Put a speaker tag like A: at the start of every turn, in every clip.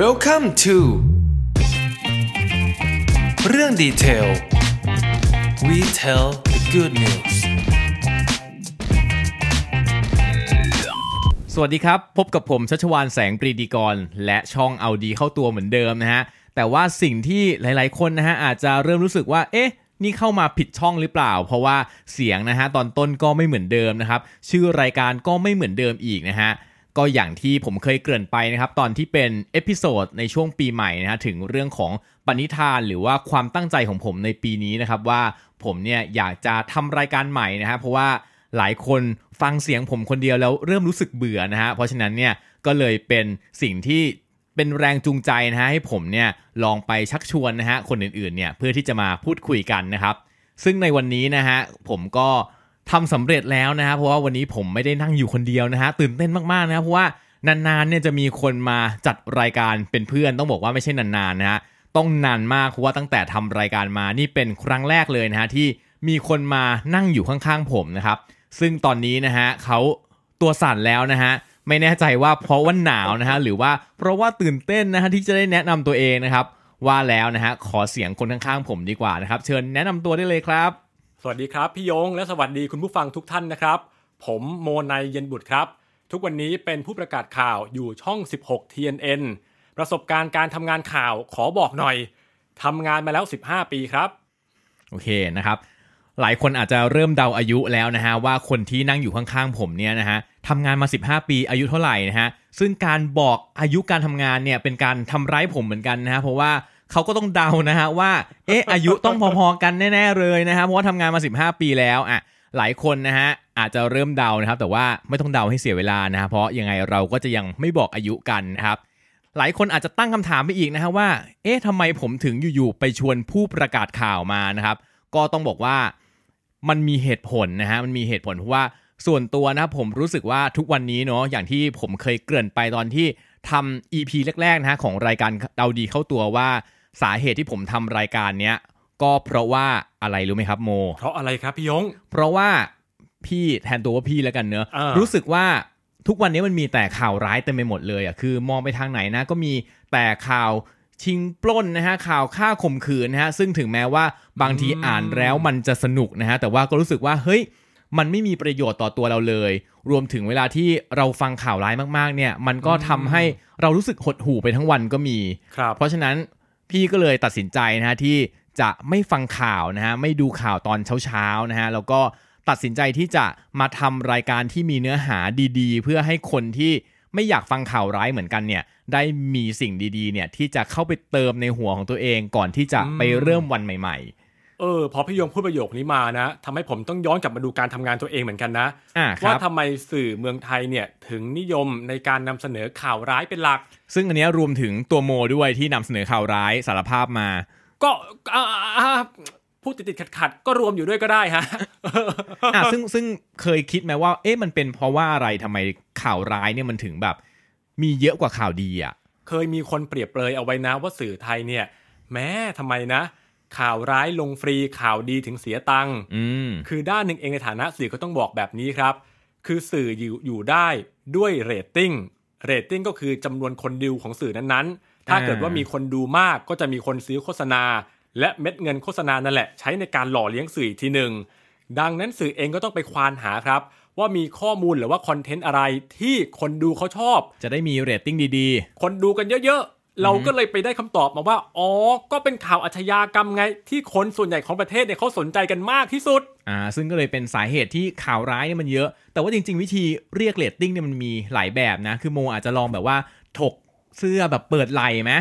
A: Welcome to เรื่องดีเทล We tell the good news
B: สวัสดีครับ พบกับผมชัชวานแสงปรีดีกร และช่องเอาดีเข้าตัวเหมือนเดิมนะฮะ แต่ว่าสิ่งที่หลายๆคนนะฮะ อาจจะเริ่มรู้สึกว่า เอ๊ะนี่เข้ามาผิดช่องหรือเปล่า เพราะว่าเสียงนะฮะตอนต้นก็ไม่เหมือนเดิมนะครับ ชื่อรายการก็ไม่เหมือนเดิมอีกนะฮะ ก็อย่างที่ผมเคยเกริ่นไปนะครับ ตอนที่เป็น episode ในช่วงปีใหม่นะฮะถึงเรื่องของปณิธานหรือว่าความตั้งใจของผมในปีนี้นะครับ ว่าผมเนี่ยอยากจะทำรายการใหม่นะฮะเพราะว่าหลายคนฟังเสียงผมคนเดียวแล้วเริ่มรู้สึกเบื่อนะฮะเพราะฉะนั้นเนี่ยก็เลยเป็นสิ่งที่เป็นแรงจูงใจนะฮะให้ผมเนี่ยลองไปชักชวนนะฮะคนอื่นๆเนี่ยเพื่อที่จะมาพูดคุยกันนะครับ ซึ่งในวันนี้นะฮะผมก็ ทำสำเร็จแล้วนะฮะเพราะว่าวันนี้ผมไม่ได้นั่งอยู่คนเดียวนะฮะตื่นเต้นมากๆนะครับเพราะว่านานๆเนี่ยจะมีคนมาจัดรายการเป็นเพื่อนต้องบอกว่าไม่ใช่นานๆนะฮะต้องนานมากเพราะว่าตั้งแต่ทำรายการมานี่เป็นครั้งแรกเลยนะฮะที่มีคนมานั่งอยู่ข้างๆผมนะครับซึ่งตอนนี้นะฮะเขาตัวสั่นแล้วนะฮะไม่แน่ใจว่าเพราะว่าหนาวนะฮะหรือว่าเพราะว่าตื่นเต้นนะฮะที่จะได้แนะนำตัวเองนะครับว่าแล้วนะฮะขอเสียงคนข้างๆผมดีกว่านะครับ เชิญแนะนำตัวได้เลยครับ
C: สวัสดีครับพี่ยงและสวัสดีคุณผู้ฟังทุกท่านนะครับ ผมโมนายเย็นบุตรครับ ทุกวันนี้เป็นผู้ประกาศข่าวอยู่ช่อง 16 TNN ประสบการณ์การทำงานข่าวขอบอกหน่อยทำงานมาแล้ว 15 ปีครับ
B: โอเคนะครับ หลายคนอาจจะเริ่มเดาอายุแล้วนะฮะว่าคนที่นั่งอยู่ข้างๆผมเนี่ยนะฮะทำงานมา 15 ปีอายุเท่าไหร่นะฮะซึ่งการบอกอายุการทำงานเนี่ยเป็นการทำร้ายผมเหมือนกันนะฮะเพราะว่า เขาก็ต้องเดานะฮะว่า เอ๊ะอายุต้องพอๆกันแน่ๆเลยนะฮะเพราะว่าทำงานมา 15 ปีแล้วอะหลายคนนะฮะอาจจะเริ่มเดานะครับ แต่ว่าไม่ต้องเดาให้เสียเวลานะฮะเพราะยังไงเราก็จะยังไม่บอกอายุกันนะครับ หลายคนอาจจะตั้งคำถามไปอีกนะฮะว่า เอ๊ะทำไมผมถึงอยู่ๆไปชวนผู้ประกาศข่าวมานะครับ ก็ต้องบอกว่ามันมีเหตุผลนะฮะมันมีเหตุผลเพราะว่าส่วนตัวนะผมรู้สึกว่าทุกวันนี้เนาะอย่างที่ผมเคยเกริ่นไปตอนที่ทำ EP แรกๆนะฮะของรายการเราดีเข้าตัวว่า สาเหตุที่ผมทำรายการเนี้ยก็เพราะว่าอะไรรู้ไหมครับโม
C: เพราะอะไรครับพี่ยง
B: เพราะว่าพี่แทนตัวว่าพี่แล้วกันเนอะ
C: อ่า
B: รู้สึกว่าทุกวันนี้มันมีแต่ข่าวร้ายเต็มไปหมดเลยอะคือมองไปทางไหนนะก็มีแต่ข่าวชิงปล้นนะฮะข่าวฆ่าข่มขืนนะฮะซึ่งถึงแม้ว่าบางทีอ่านแล้วมันจะสนุกนะฮะแต่ว่าก็รู้สึกว่าเฮ้ย มันไม่มีประโยชน์ต่อตัวเราเลย รวมถึงเวลาที่เราฟังข่าวร้ายมากๆ เนี่ย มันก็ทำให้เรารู้สึกหดหู่ไปทั้งวันก็มี
C: ครับ
B: เพราะฉะนั้น พี่ก็เลยตัดสินใจนะฮะที่จะไม่ฟังข่าวนะฮะไม่ดูข่าวตอนเช้าๆนะฮะแล้วก็ตัดสินใจที่จะมาทำรายการที่มีเนื้อหาดีๆ เพื่อให้คนที่ไม่อยากฟังข่าวร้ายเหมือนกันเนี่ย ได้มีสิ่งดีๆ เนี่ยที่จะเข้าไปเติมในหัวของตัวเองก่อนที่จะไปเริ่มวันใหม่
C: เออพอพี่ยงพูดประโยคนี้มานะทำให้ผมต้องย้อนกลับมาดูการทำงานตัวเองเหมือนกันนะ
B: ๆอ่าค
C: ว่า
B: รับ
C: ทำไมสื่อเมืองไทยเนี่ยถึงนิยมในการนำเสนอข่าวร้ายเป็นหลัก
B: ซึ่งอันเนี้ยรวมถึงตัวโมด้วยที่นำเสนอข่าวร้ายสารภาพมา
C: ก็อ่าอ่าพูดติดติดขัดขัดๆก็รวมอยู่ด้วยก็ได้ฮะ
B: อะซึ่งซึ่งเคยคิดไหมว่า เอ๊ะมันเป็นเพราะว่าอะไรทำไมข่าวร้ายเนี่ยมันถึงแบบ มีเยอะกว่าข่าวดีอะ
C: เคยมีคนเปรียบเปรยเอาไว้นะว่าสื่อไทยเนี่ย แม้ทำไมนะ ข่าวร้ายลงฟรีข่าวดีถึงเสียตังค์
B: อืม
C: คือด้านหนึ่งเองในฐานะสื่อก็ต้องบอกแบบนี้ครับ คือสื่ออยู่อยู่ได้ด้วยเรตติ้งเรตติ้งก็คือจำนวนคนดูของสื่อนั้นๆ ถ้า
B: อ่า
C: เกิดว่ามีคนดูมากก็จะมีคนซื้อโฆษณา และเม็ดเงินโฆษณานั่นแหละ ใช้ในการหล่อเลี้ยงสื่ออีกทีหนึ่งดังนั้นสื่อเองก็ต้องไปควานหาครับ ว่ามีข้อมูลหรือว่า content อะไรที่คนดูเขาชอบ
B: จะได้มีเรตติ้งดี
C: คนดูกันเยอะๆ เราก็เลยไปได้คำตอบมาว่า อ๋อ ก็เป็นข่าวอาชญากรรมไง ที่คนส่วนใหญ่ของประเทศเนี่ยเขาสนใจกันมากที่สุด
B: ๆอ่า ซึ่งก็เลยเป็นสาเหตุที่ข่าวร้ายเนี่ยมันเยอะ แต่ว่าจริง ๆ วิธีเรียกเรตติ้งเนี่ยมันมีหลายแบบนะ คือโมอาจจะลองแบบว่าถกเสื้อแบบเปิดไหล่ไหม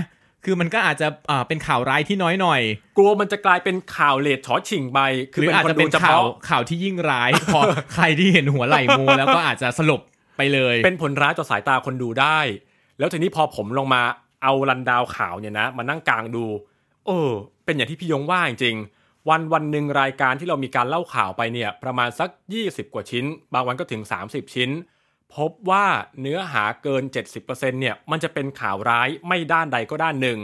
B: คือมันก็อาจจะอ่าเป็นข่าวร้ายที่น้อยหน่อย
C: กลัวมันจะกลายเป็นข่าวเลดชอชิงไปคื
B: หรือ
C: เป็น
B: อาจ
C: คน
B: จะ
C: ดู
B: เป็น
C: เฉ
B: ข่าว
C: พาะ
B: ข่าวที่ยิ่งร้ายพอใครที่เห็นหัวไหล่โมแล้วก็อาจจะสลบไปเลย
C: เป็นผลร้ายต่อสายตาคนดูได้ แล้วทีนี้พอผมลงมา เอารันดาวขาวเนี่ยนะมานั่งกลางดู เออ เป็นอย่างที่พี่ยงว่าจริงๆวันวันหนึ่งรายการที่เรามีการเล่าข่าวไปเนี่ยประมาณสัก 20 กว่าชิ้น บางวันก็ถึง 30 ชิ้น พบว่าเนื้อหาเกิน 70%เนี่ยมันจะเป็นข่าวร้ายไม่ด้านใดก็ด้านหนึ่ง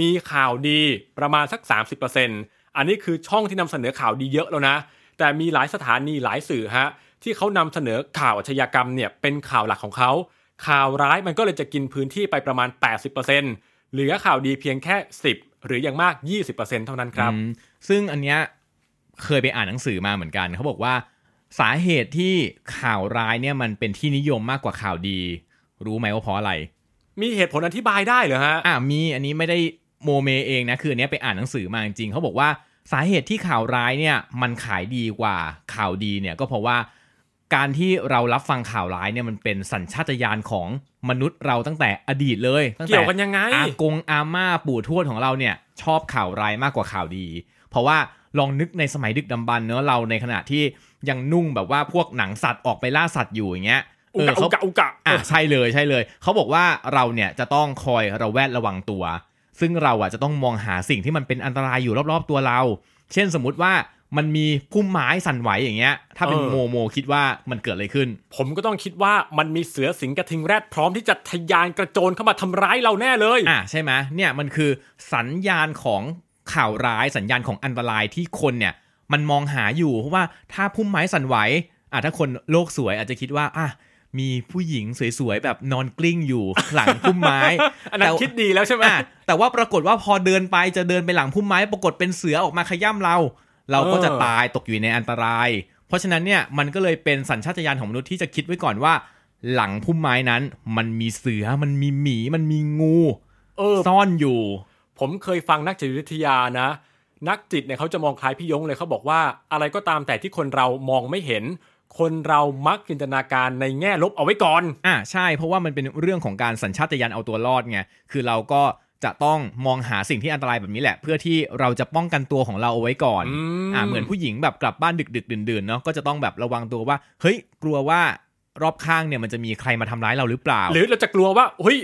C: มีข่าวดีประมาณสัก 30%อันนี้คือช่องที่นำเสนอข่าวดีเยอะแล้วนะ แต่มีหลายสถานีหลายสื่อฮะที่เขานำเสนอข่าวอาชญากรรมเนี่ยเป็นข่าวหลักของเขา ข่าวร้ายมันก็เลยจะกินพื้นที่ไปประมาณ 80%เหลือข่าวดีเพียงแค่ 10 หรืออย่างมาก 20%เท่านั้นครับ
B: อืมซึ่งอันเนี้ยเคยไปอ่านหนังสือมาเหมือนกัน เขาบอกว่าสาเหตุที่ข่าวร้ายเนี่ยมันเป็นที่นิยมมากกว่าข่าวดี รู้ไหมว่าเพราะอะไร
C: มีเหตุผลอธิบายได้เหรอฮะ
B: อ่ามีอันนี้ไม่ได้โมเมเองนะคืออันเนี้ยไปอ่านหนังสือมาจริงๆเขาบอกว่าสาเหตุที่ข่าวร้ายเนี่ยมันขายดีกว่าข่าวดีเนี่ยก็เพราะว่า การที่เรารับฟังข่าวร้ายเนี่ยมันเป็นสัญชาตญาณของมนุษย์เราตั้งแต่อดีตเลยตั้งแต่
C: เกี่ยวกันยังไง
B: อากงอาม่าปู่ทวดของเราเนี่ยชอบข่าวร้ายมากกว่าข่าวดี เพราะว่าลองนึกในสมัยดึกดำบรรพ์เนอะเราในขณะที่ยังนุ่งแบบว่าพวกหนังสัตว์ออกไปล่าสัตว์อยู่อย่างเงี้ย
C: อุกะ
B: เขา
C: อุกะอุกะ
B: อะใช่เลยใช่เลยเขาบอกว่าเราเนี่ยจะต้องคอยระแวดระวังตัว ซึ่งเราอะจะต้องมองหาสิ่งที่มันเป็นอันตรายอยู่รอบๆตัวเรา เช่นสมมุติว่า มันมีพุ่มไม้สั่นไหวอย่างเงี้ย ถ้าเป็นโมโมคิดว่ามันเกิดอะไรขึ้น
C: ผมก็ต้องคิดว่ามันมีเสือสิงกระทิงแรดพร้อมที่จะทะยานกระโจนเข้ามาทำร้ายเราแน่เลย
B: อะใช่ไหมเนี่ยมันคือสัญญาณของข่าวร้ายสัญญาณของอันตรายที่คนเนี่ย มันมองหาอยู่เพราะว่าถ้าพุ่มไม้สั่นไหวอะถ้าคนโลกสวยอาจจะคิดว่าอะมีผู้หญิงสวยๆ แบบนอนกลิ้งอยู่หลังพุ่มไม้
C: อันนั้น
B: แต่
C: คิดดีแล้วใช่ไหม
B: อะแต่ว่าปรากฏว่าพอเดินไปจะเดินไปหลังพุ่มไม้ ปรากฏเป็นเสือออกมาขย้ำเรา เราก็จะ
C: เออ
B: ตายตกอยู่ในอันตราย เพราะฉะนั้นเนี่ยมันก็เลยเป็นสัญชาตญาณของมนุษย์ที่จะคิดไว้ก่อนว่า หลังพุ่มไม้นั้น มันมีเสือมันมีหมีมันมีงู
C: เออ
B: ซ่อนอยู่
C: ผมเคยฟังนักจิตวิทยานะ นักจิตเนี่ยเขาจะมองคล้ายพี่ยงเลยเขาบอกว่าอะไรก็ตามแต่ที่คนเรามองไม่เห็น คนเรามักจินตนาการในแง่ลบเอาไว้ก่อน
B: อะใช่ เพราะว่ามันเป็นเรื่องของการสัญชาตญาณเอาตัวรอดไงคือเราก็ จะต้องมองหาสิ่งที่อันตรายแบบนี้แหละ เพื่อที่เราจะป้องกันตัวของเราเอาไว้ก่อน
C: อืม
B: อ่าเหมือนผู้หญิงแบบกลับบ้านดึกดึกดื่นดื่นๆเนาะก็จะต้องแบบระวังตัวว่า เฮ้ย กลัวว่ารอบข้างเนี่ยมันจะมีใครมาทำร้ายเราหรือเปล่า
C: หรือเราจะกลัวว่าเฮ้ย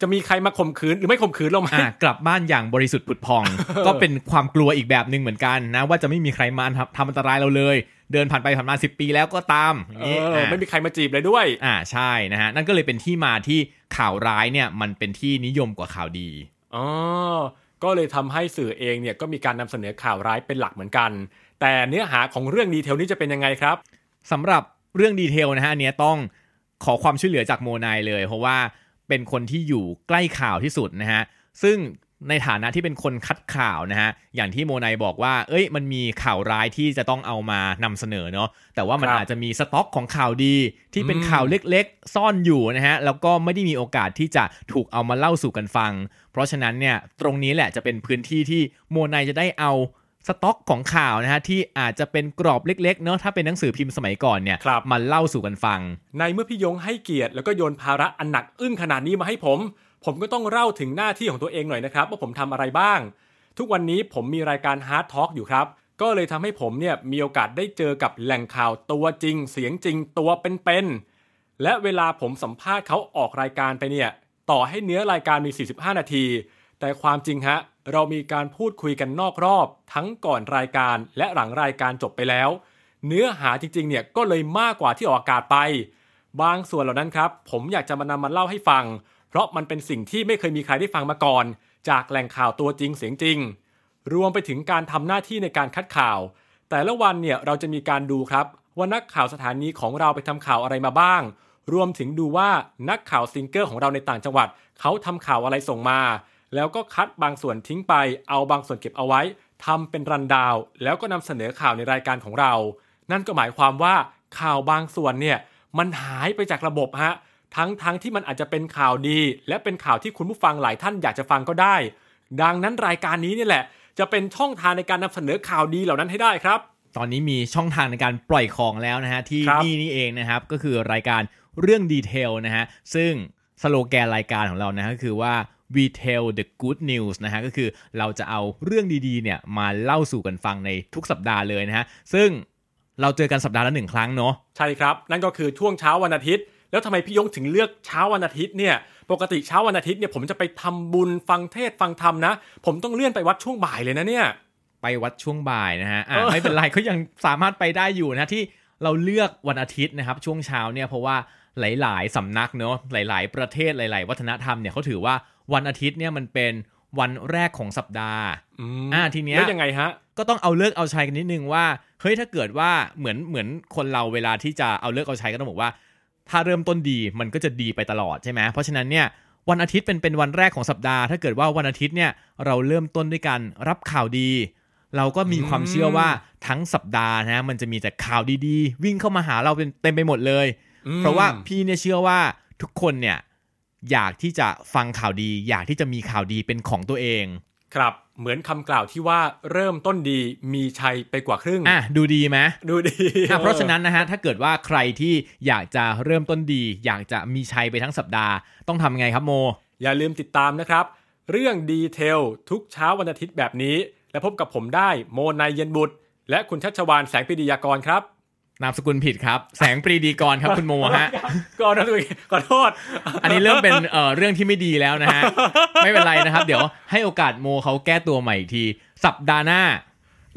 C: จะมีใครมาข่มขืนหรือไม่ข่มขืนเราไหม
B: อ่ากลับบ้านอย่างบริสุทธิ์ผุดพอง ก็เป็นความกลัวอีกแบบหนึ่งเหมือนกันนะ ว่าจะไม่มีใครมาทำทำอันตรายเราเลย เดินผ่านไปผ่านมาสิปีแล้วก็ตามอย่าง
C: เอ
B: นี้
C: อไม่มีใครมาจีบเลยด้วย
B: อ่าใช่นะฮะนั่นก็เลยเป็นที่มาที่ข่าวร้ายเนี่ยมันเป็นที่นิยมกว่าข่าวดี
C: อ๋อก็เลยทำให้สื่อเองเนี่ยก็มีการนำเสนอข่าวร้ายเป็นหลักเหมือนกัน แต่เนื้อหาของเรื่องดี tell นี้จะเป็นยังไงครับ
B: สำหรับเรื่องดี tell นะฮะอันเนี้ยต้องขอความช่วยเหลือจากโมนายเลย เพราะว่าเป็นคนที่อยู่ใกล้ข่าวที่สุดนะฮะซึ่ง ในฐานะที่เป็นคนคัดข่าวนะฮะ อย่างที่โมนายบอกว่า เอ้ย มันมีข่าวร้ายที่จะต้องเอามานำเสนอเนาะ แต่ว่ามัน
C: ครับ
B: อาจจะมีสต็อกของข่าวดีที่เป็น
C: อืม
B: ข่าวเล็กๆ ซ่อนอยู่นะฮะ แล้วก็ไม่ได้มีโอกาสที่จะถูกเอามาเล่าสู่กันฟัง เพราะฉะนั้นเนี่ย ตรงนี้แหละจะเป็นพื้นที่ที่โมนายจะได้เอาสต็อกของข่าวนะฮะที่อาจจะเป็นกรอบเล็กๆเนาะถ้าเป็นหนังสือพิมพ์สมัยก่อนเนี่ย
C: ครับ
B: มาเล่าสู่กันฟัง
C: ในเมื่อพี่ยงให้เกียรติแล้วก็โยนภาระอันหนักอึ้งขนาดนี้มาให้ผม ผมก็ต้องเล่าถึงหน้าที่ของตัวเองหน่อยนะครับ ว่าผมทำอะไรบ้าง ทุกวันนี้ผมมีรายการ Hard Talk อยู่ครับ ก็เลยทำให้ผมเนี่ยมีโอกาสได้เจอกับแหล่งข่าวตัวจริง เสียงจริงตัวเป็นๆและเวลาผมสัมภาษณ์เขาออกรายการไปเนี่ยต่อให้เนื้อรายการมี 45 นาที แต่ความจริงฮะเรามีการพูดคุยกันนอกรอบ ทั้งก่อนรายการและหลังรายการจบไปแล้ว เนื้อหาจริงๆเนี่ยก็เลยมากกว่าที่ออกอากาศไป บางส่วนเหล่านั้นครับ ผมอยากจะมานำมาเล่าให้ฟัง เพราะมันเป็นสิ่งที่ไม่เคยมีใครได้ฟังมาก่อน จากแหล่งข่าวตัวจริงเสียงจริง รวมไปถึงการทำหน้าที่ในการคัดข่าว แต่ละวันเนี่ยเราจะมีการดูครับ ว่านักข่าวสถานีของเราไปทำข่าวอะไรมาบ้าง รวมถึงดูว่านักข่าวซิงเกอร์ของเราในต่างจังหวัด เขาทำข่าวอะไรส่งมา แล้วก็คัดบางส่วนทิ้งไป เอาบางส่วนเก็บเอาไว้ทำเป็นรันดาว แล้วก็นำเสนอข่าวในรายการของเรา นั่นก็หมายความว่าข่าวบางส่วนเนี่ยมันหายไปจากระบบฮะ ทั้งทั้งที่มันอาจจะเป็นข่าวดี และเป็นข่าวที่คุณผู้ฟังหลายท่านอยากจะฟังก็ได้ ดังนั้นรายการนี้เนี่ยแหละ จะเป็นช่องทางในการนำเสนอข่าวดีเหล่านั้นให้ได้ครับ
B: ตอนนี้มีช่องทางในการปล่อยของแล้วนะฮะที่
C: ครับ
B: นี่นี่เองนะครับก็คือรายการเรื่องดีเทลนะฮะซึ่งสโลแกนรายการของเรานะฮะก็คือว่า we tell the good news นะฮะก็คือเราจะเอาเรื่องดีๆเนี่ยมาเล่าสู่กันฟังในทุกสัปดาห์เลยนะฮะซึ่งเราเจอกันสัปดาห์ละหนึ่งครั้งเนาะ
C: ใช่ครับ นั่นก็คือช่วงเช้าวันอาทิตย์ แล้วทำไมพี่ยงถึงเลือกเช้าวันอาทิตย์เนี่ย ปกติเช้าวันอาทิตย์เนี่ยผมจะไปทำบุญฟังเทศน์ฟังธรรมนะ ผมต้องเลื่อนไปวัดช่วงบ่ายเลยนะเนี่ย
B: ไปวัดช่วงบ่ายนะฮะอะ
C: เออ
B: ไม่เป็นไรก็ยังสามารถไปได้อยู่นะที่เราเลือกวันอาทิตย์นะครับ ช่วงเช้าเนี่ยเพราะว่าหลาย ๆ สำนักเนาะหลาย ๆ ประเทศหลาย ๆ วัฒนธรรมเนี่ยเขาถือว่าวันอาทิตย์เนี่ยมันเป็นวันแรกของสัปดาห์
C: อืม
B: อ่าทีเนี้ย
C: แล้วยังไงฮะ
B: ก็ต้องเอาเลิกเอาชัยกันนิดนึงว่า เฮ้ยถ้าเกิดว่าเหมือนเหมือนคนเราเวลาที่จะเอาเลิกเอาชัยก็ต้องบอกว่า ถ้าเริ่มต้นดีมันก็จะดีไปตลอดใช่ไหมเพราะฉะนั้นเนี่ยวันอาทิตย์เป็นเป็นวันแรกของสัปดาห์ ถ้าเกิดว่าวันอาทิตย์เนี่ยเราเริ่มต้นด้วยการรับข่าวดี เราก็มีความเชื่อว่าทั้งสัปดาห์นะมันจะมีแต่ข่าวดีๆ วิ่งเข้ามาหาเราเป็นเต็มไปหมดเลย
C: อืม
B: เพราะว่าพี่เนี่ยเชื่อว่าทุกคนเนี่ยอยากที่จะฟังข่าวดี อยากที่จะมีข่าวดีเป็นของตัวเอง
C: ครับ เหมือนคำกล่าวที่ว่าเริ่มต้นดีมีชัยไปกว่าครึ่ง
B: อะดูดีไหม
C: ดูดี
B: อะเพราะฉะนั้นนะฮะถ้าเกิดว่าใครที่อยากจะเริ่มต้นดี อยากจะมีชัยไปทั้งสัปดาห์ ต้องทำไงครับโม
C: อย่าลืมติดตามนะครับ เรื่องดีเทลทุกเช้าวันอาทิตย์แบบนี้ และพบกับผมได้โมนายเย็นบุตร และคุณชัชวานแสงปรีดียากรครับ
B: นามสกุลผิดครับ แสงปรีดีกรครับคุณโมฮะ
C: ก่อนนะตัวเองขอโทษ
B: อันนี้เริ่มเป็นเอ่อเรื่องที่ไม่ดีแล้วนะฮะ ไม่เป็นไรนะครับ เดี๋ยวให้โอกาสโมเขาแก้ตัวใหม่อีกที สัปดาห์หน้า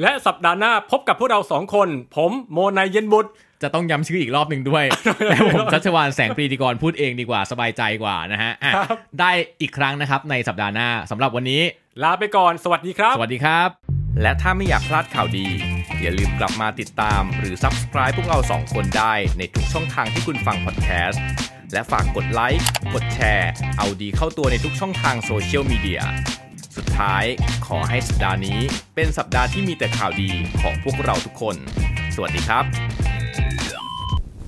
C: และสัปดาห์หน้าพบกับพวกเราสองคน ผมโมนายเย็นบุตร
B: จะต้องย้ำชื่ออีกรอบหนึ่งด้วย แต่ผมชัชวานแสงปรีดีกรพูดเองดีกว่าสบายใจกว่านะฮะอะ
C: ครับ
B: ได้อีกครั้งนะครับในสัปดาห์หน้าสำหรับวันนี้
C: ลาไปก่อน สวัสดีครับ
B: สวัสดีครับ และถ้าไม่อยากพลาดข่าวดี อย่าลืมกลับมาติดตามหรือ Subscribe พวกเราสองคนได้ในทุกช่องทางที่คุณฟังพอดแคสต์ และฝากกดไลค์ กดแชร์ เอาดีเข้าตัวในทุกช่องทางโซเชียลมีเดีย สุดท้ายขอให้สัปดาห์นี้เป็นสัปดาห์ที่มีแต่ข่าวดีของพวกเราทุกคน สวัสดีครับ